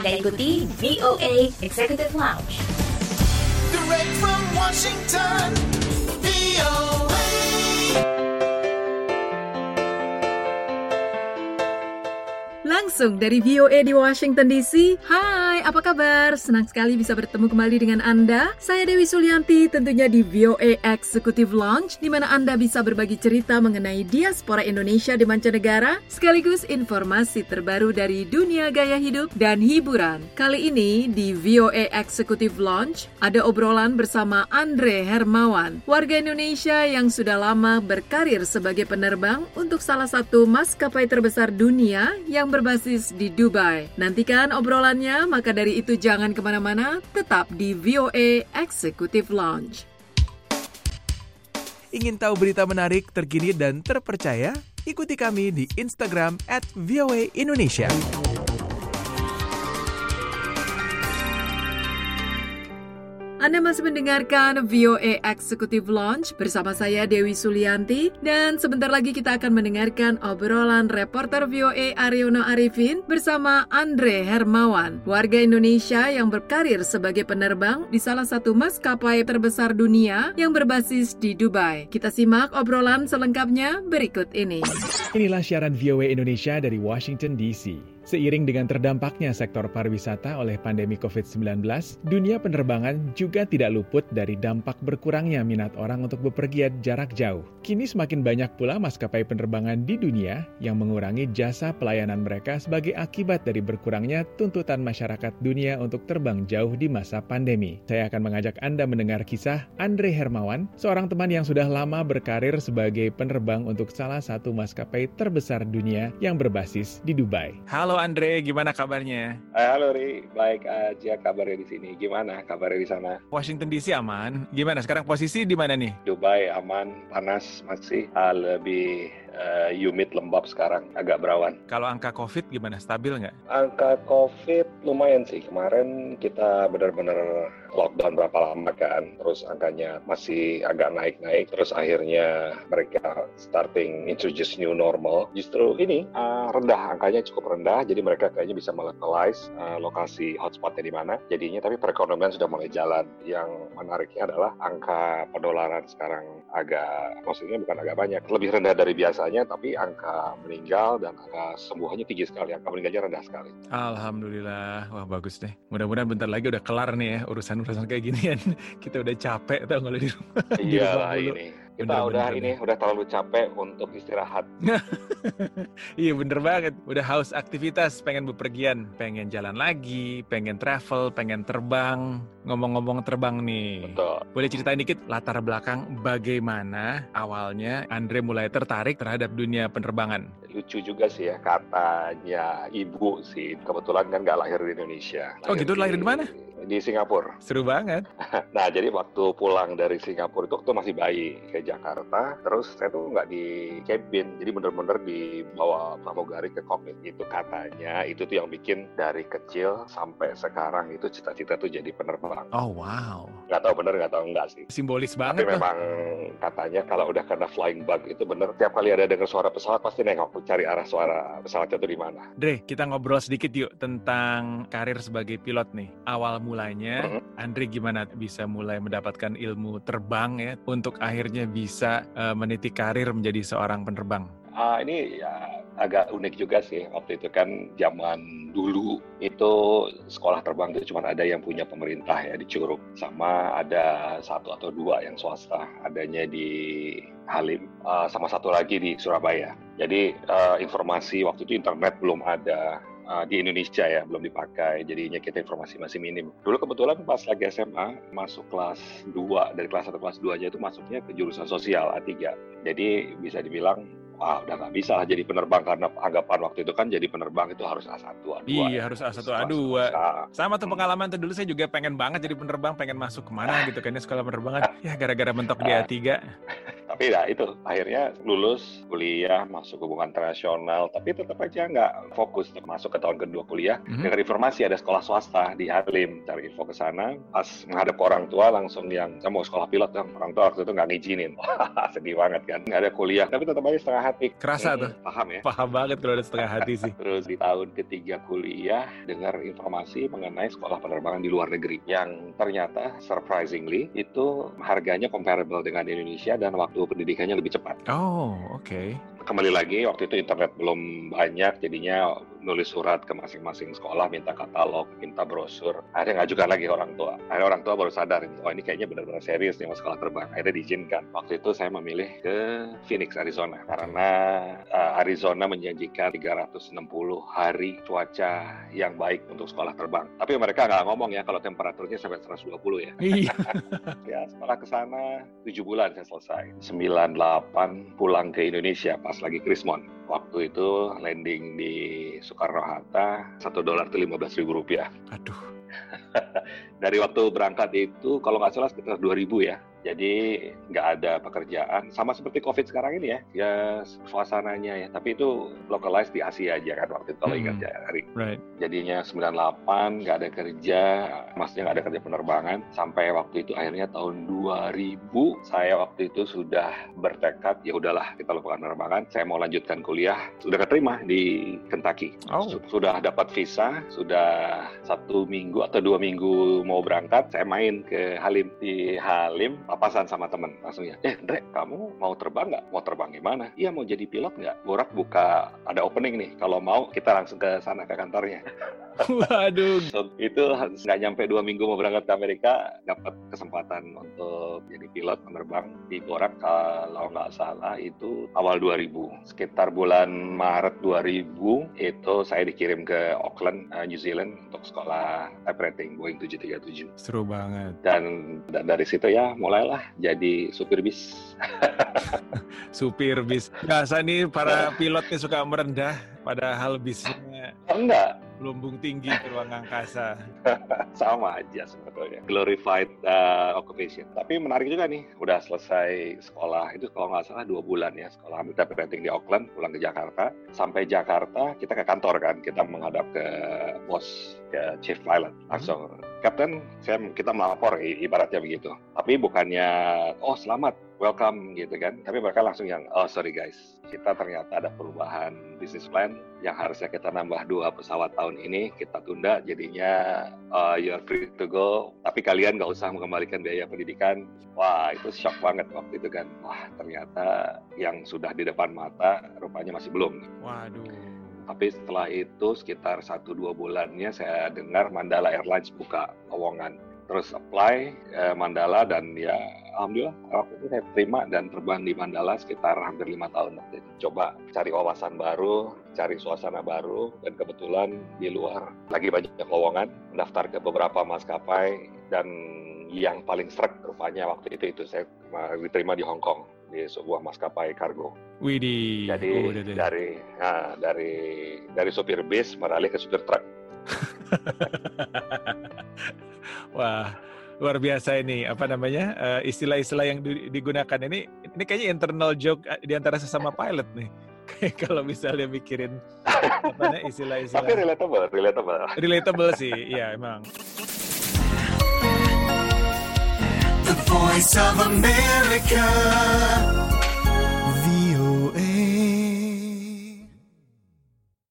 Anda ikuti VOA Executive Lounge. Direct from Washington, VOA. Langsung dari VOA di Washington DC. Hai, apa kabar? Senang sekali bisa bertemu kembali dengan Anda. Saya Dewi Sulianti, tentunya di VOA Executive Lounge, di mana Anda bisa berbagi cerita mengenai diaspora Indonesia di mancanegara, sekaligus informasi terbaru dari dunia gaya hidup dan hiburan. Kali ini di VOA Executive Lounge, ada obrolan bersama Andre Hermawan, warga Indonesia yang sudah lama berkarir sebagai penerbang untuk salah satu maskapai terbesar dunia yang berbasis di Dubai. Nantikan obrolannya, maka dari itu jangan ke mana-mana, tetap di VOA Executive Lounge. Ingin tahu berita menarik, terkini, dan terpercaya? Ikuti kami di Instagram at VOA Indonesia. Anda masih mendengarkan VOA Executive Launch bersama saya Dewi Sulianti dan sebentar lagi kita akan mendengarkan obrolan reporter VOA Aryono Arifin bersama Andre Hermawan, warga Indonesia yang berkarir sebagai penerbang di salah satu maskapai terbesar dunia yang berbasis di Dubai. Kita simak obrolan selengkapnya berikut ini. Inilah siaran VOA Indonesia dari Washington DC. Seiring dengan terdampaknya sektor pariwisata oleh pandemi COVID-19, dunia penerbangan juga tidak luput dari dampak berkurangnya minat orang untuk bepergian jarak jauh. Kini semakin banyak pula maskapai penerbangan di dunia yang mengurangi jasa pelayanan mereka sebagai akibat dari berkurangnya tuntutan masyarakat dunia untuk terbang jauh di masa pandemi. Saya akan mengajak Anda mendengar kisah Andre Hermawan, seorang teman yang sudah lama berkarir sebagai penerbang untuk salah satu maskapai terbesar dunia yang berbasis di Dubai. Halo Andre, gimana kabarnya? Eh, Halo Ri, baik aja kabarnya di sini. Gimana kabarnya di sana? Washington DC aman. Gimana sekarang posisi di mana nih? Dubai aman, panas masih, ah, lebih eh, humid lembab sekarang, agak berawan. Kalau angka COVID gimana? Stabil nggak? Angka COVID lumayan sih. Kemarin kita benar-benar lockdown berapa lama kan, terus angkanya masih agak naik-naik, terus akhirnya mereka starting introduce new normal. Justru ini ah, rendah, angkanya cukup rendah, jadi mereka kayaknya bisa melokalize ah, lokasi hotspotnya di mana. Jadinya tapi perekonomian sudah mulai jalan. Yang menariknya adalah angka penularan sekarang agak, maksudnya bukan agak banyak, lebih rendah dari biasanya, tapi angka meninggal dan angka sembuhannya tinggi sekali, angka meninggalnya rendah sekali. Alhamdulillah, wah bagus deh. Mudah-mudahan bentar lagi udah kelar nih ya urusan-urusan kayak ginian. Kita udah capek tau kalau di rumah. Iya lah ini. Kita Bener, udah bener, ini udah terlalu capek untuk istirahat. iya bener banget. Udah haus aktivitas, pengen bepergian, pengen jalan lagi, pengen travel, pengen terbang. Ngomong-ngomong terbang nih. Betul. Boleh ceritain dikit latar belakang bagaimana awalnya Andre mulai tertarik terhadap dunia penerbangan? Lucu juga sih ya katanya ibu sih. Kebetulan kan nggak lahir di Indonesia. Oh gitu, lahir di mana? Di Singapura. Seru banget. Nah jadi waktu pulang dari Singapura itu waktu masih bayi ke Jakarta, terus saya tuh nggak di cabin, jadi bener-bener dibawa pramugari ke kokpit. Itu katanya itu tuh yang bikin dari kecil sampai sekarang itu cita-cita tuh jadi penerbang. Oh wow. Nggak tahu bener nggak tahu enggak sih. Simbolis Tapi banget tuh. memang katanya kalau udah kena flying bug itu bener. Tiap kali ada dengar suara pesawat pasti nengok cari arah suara pesawatnya itu di mana. Dre, kita ngobrol sedikit yuk tentang karir sebagai pilot nih. Awal mulanya, Mhm. Andre gimana bisa mulai mendapatkan ilmu terbang ya untuk akhirnya bisa eh, meniti karir menjadi seorang penerbang? Ah, ini ya agak unik juga sih. Waktu itu kan zaman dulu itu sekolah terbang itu cuma ada yang punya pemerintah ya di Curug, sama ada satu atau dua yang swasta, adanya di Halim, ah, sama satu lagi di Surabaya. Jadi eh, informasi waktu itu internet belum ada uh, di Indonesia ya belum dipakai jadinya kita informasi masih minim dulu kebetulan pas lagi SMA masuk kelas 2 dari kelas 1 kelas 2 aja itu masuknya ke jurusan sosial A3 jadi bisa dibilang wah udah nggak bisa lah jadi penerbang karena anggapan waktu itu kan jadi penerbang itu harus A1 A2 Iya, ya. harus A1, Setelah A2. selesai. Sama tuh pengalaman tuh dulu saya juga pengen banget jadi penerbang, pengen masuk ke mana gitu kan ya sekolah penerbangan. Ya gara-gara mentok di A3. tapi ya itu akhirnya lulus kuliah masuk hubungan internasional tapi tetap aja nggak fokus masuk ke tahun kedua kuliah. Mhm. dengar informasi ada sekolah swasta di Halim cari info ke sana. Pas menghadap ke orang tua langsung yang saya mau sekolah pilot dong. Orang tua waktu itu nggak ngizinin. Sedih banget kan nggak ada kuliah. Tapi tetap aja setengah hati. Kerasa Hmm, tuh. paham ya. Paham banget kalau ada setengah hati sih. Terus di tahun ketiga kuliah dengar informasi mengenai sekolah penerbangan di luar negeri. Yang ternyata surprisingly itu harganya comparable dengan Indonesia dan waktu pendidikannya lebih cepat. Oh, oke. Kembali lagi waktu itu internet belum banyak jadinya nulis surat ke masing-masing sekolah minta katalog, minta brosur. Akhirnya ngajukan lagi ke orang tua. Akhirnya orang tua baru sadar, oh ini kayaknya benar-benar serius nih mau sekolah terbang. Akhirnya diizinkan. Waktu itu saya memilih ke Phoenix, Arizona karena uh, Arizona menjanjikan 360 hari cuaca yang baik untuk sekolah terbang. Tapi mereka nggak ngomong ya kalau temperaturnya sampai 120 ya. Iya. Ya sekolah ke sana 7 bulan saya selesai. 98 pulang ke Indonesia pas lagi Krismon. Waktu itu landing di Soekarno Hatta, satu dolar itu 15 ribu rupiah. Aduh. Dari waktu berangkat itu, kalau nggak salah sekitar 2000 ya. Jadi nggak ada pekerjaan, sama seperti COVID sekarang ini ya. Ya suasananya ya, tapi itu localized di Asia aja kan waktu itu kalau Hmm. ingat ya, Ari. Right. Jadinya 98 nggak ada kerja, maksudnya nggak ada kerja penerbangan. Sampai waktu itu akhirnya tahun 2000 saya waktu itu sudah bertekad ya udahlah kita lupakan penerbangan. Saya mau lanjutkan kuliah. Sudah keterima di Kentucky. Oh. Su- Sudah dapat visa, sudah satu minggu atau dua minggu mau berangkat. Saya main ke Halim di Halim papasan sama temen langsungnya. Eh, Dre, kamu mau terbang nggak? Mau terbang gimana? Iya, mau jadi pilot nggak? Borak buka ada opening nih. Kalau mau kita langsung ke sana ke kantornya. Waduh. So, itu nggak nyampe dua minggu mau berangkat ke Amerika, dapat kesempatan untuk jadi pilot penerbang di Borak kalau nggak salah itu awal 2000. Sekitar bulan Maret 2000 itu saya dikirim ke Auckland, eh, New Zealand untuk sekolah type rating Boeing 737. Seru banget. Dan, dan dari situ ya mulailah jadi supir bis. Supir bis. Biasa nih para pilot nih suka merendah, padahal bisnya Oh, enggak, lumbung tinggi ke ruang angkasa. sama aja sebetulnya. Glorified uh, occupation. Tapi menarik juga nih udah selesai sekolah. Itu kalau nggak salah dua bulan ya sekolah ambil type rating di Auckland pulang ke Jakarta. Sampai Jakarta kita ke kantor kan kita menghadap ke bos ke chief pilot. Langsung Captain saya kita melapor ibaratnya begitu. Tapi bukannya oh selamat welcome gitu kan. Tapi mereka langsung yang oh sorry guys. Kita ternyata ada perubahan bisnis plan yang harusnya kita nambah dua pesawat tahun ini kita tunda jadinya uh, you're free to go. Tapi kalian nggak usah mengembalikan biaya pendidikan. Wah itu shock banget waktu itu kan. Wah ternyata yang sudah di depan mata rupanya masih belum. Waduh. tapi setelah itu sekitar 1-2 bulannya saya dengar Mandala Airlines buka lowongan terus apply eh, Mandala dan ya alhamdulillah waktu itu saya terima dan terbang di Mandala sekitar hampir lima tahun itu. Coba cari wawasan baru, cari suasana baru dan kebetulan di luar lagi banyak lowongan mendaftar ke beberapa maskapai dan yang paling srek rupanya waktu itu itu saya diterima di Hong Kong di sebuah maskapai kargo. Widih. Jadi Oh, deh. dari nah, dari dari supir bis beralih ke supir truk. Wah, luar biasa ini apa namanya eh, istilah-istilah yang di- digunakan ini ini kayaknya internal joke eh, di antara sesama pilot nih. Kalau misalnya mikirin apa namanya Tapi istilah-istilah relatable, relatable. relatable sih, iya emang. The voice of America.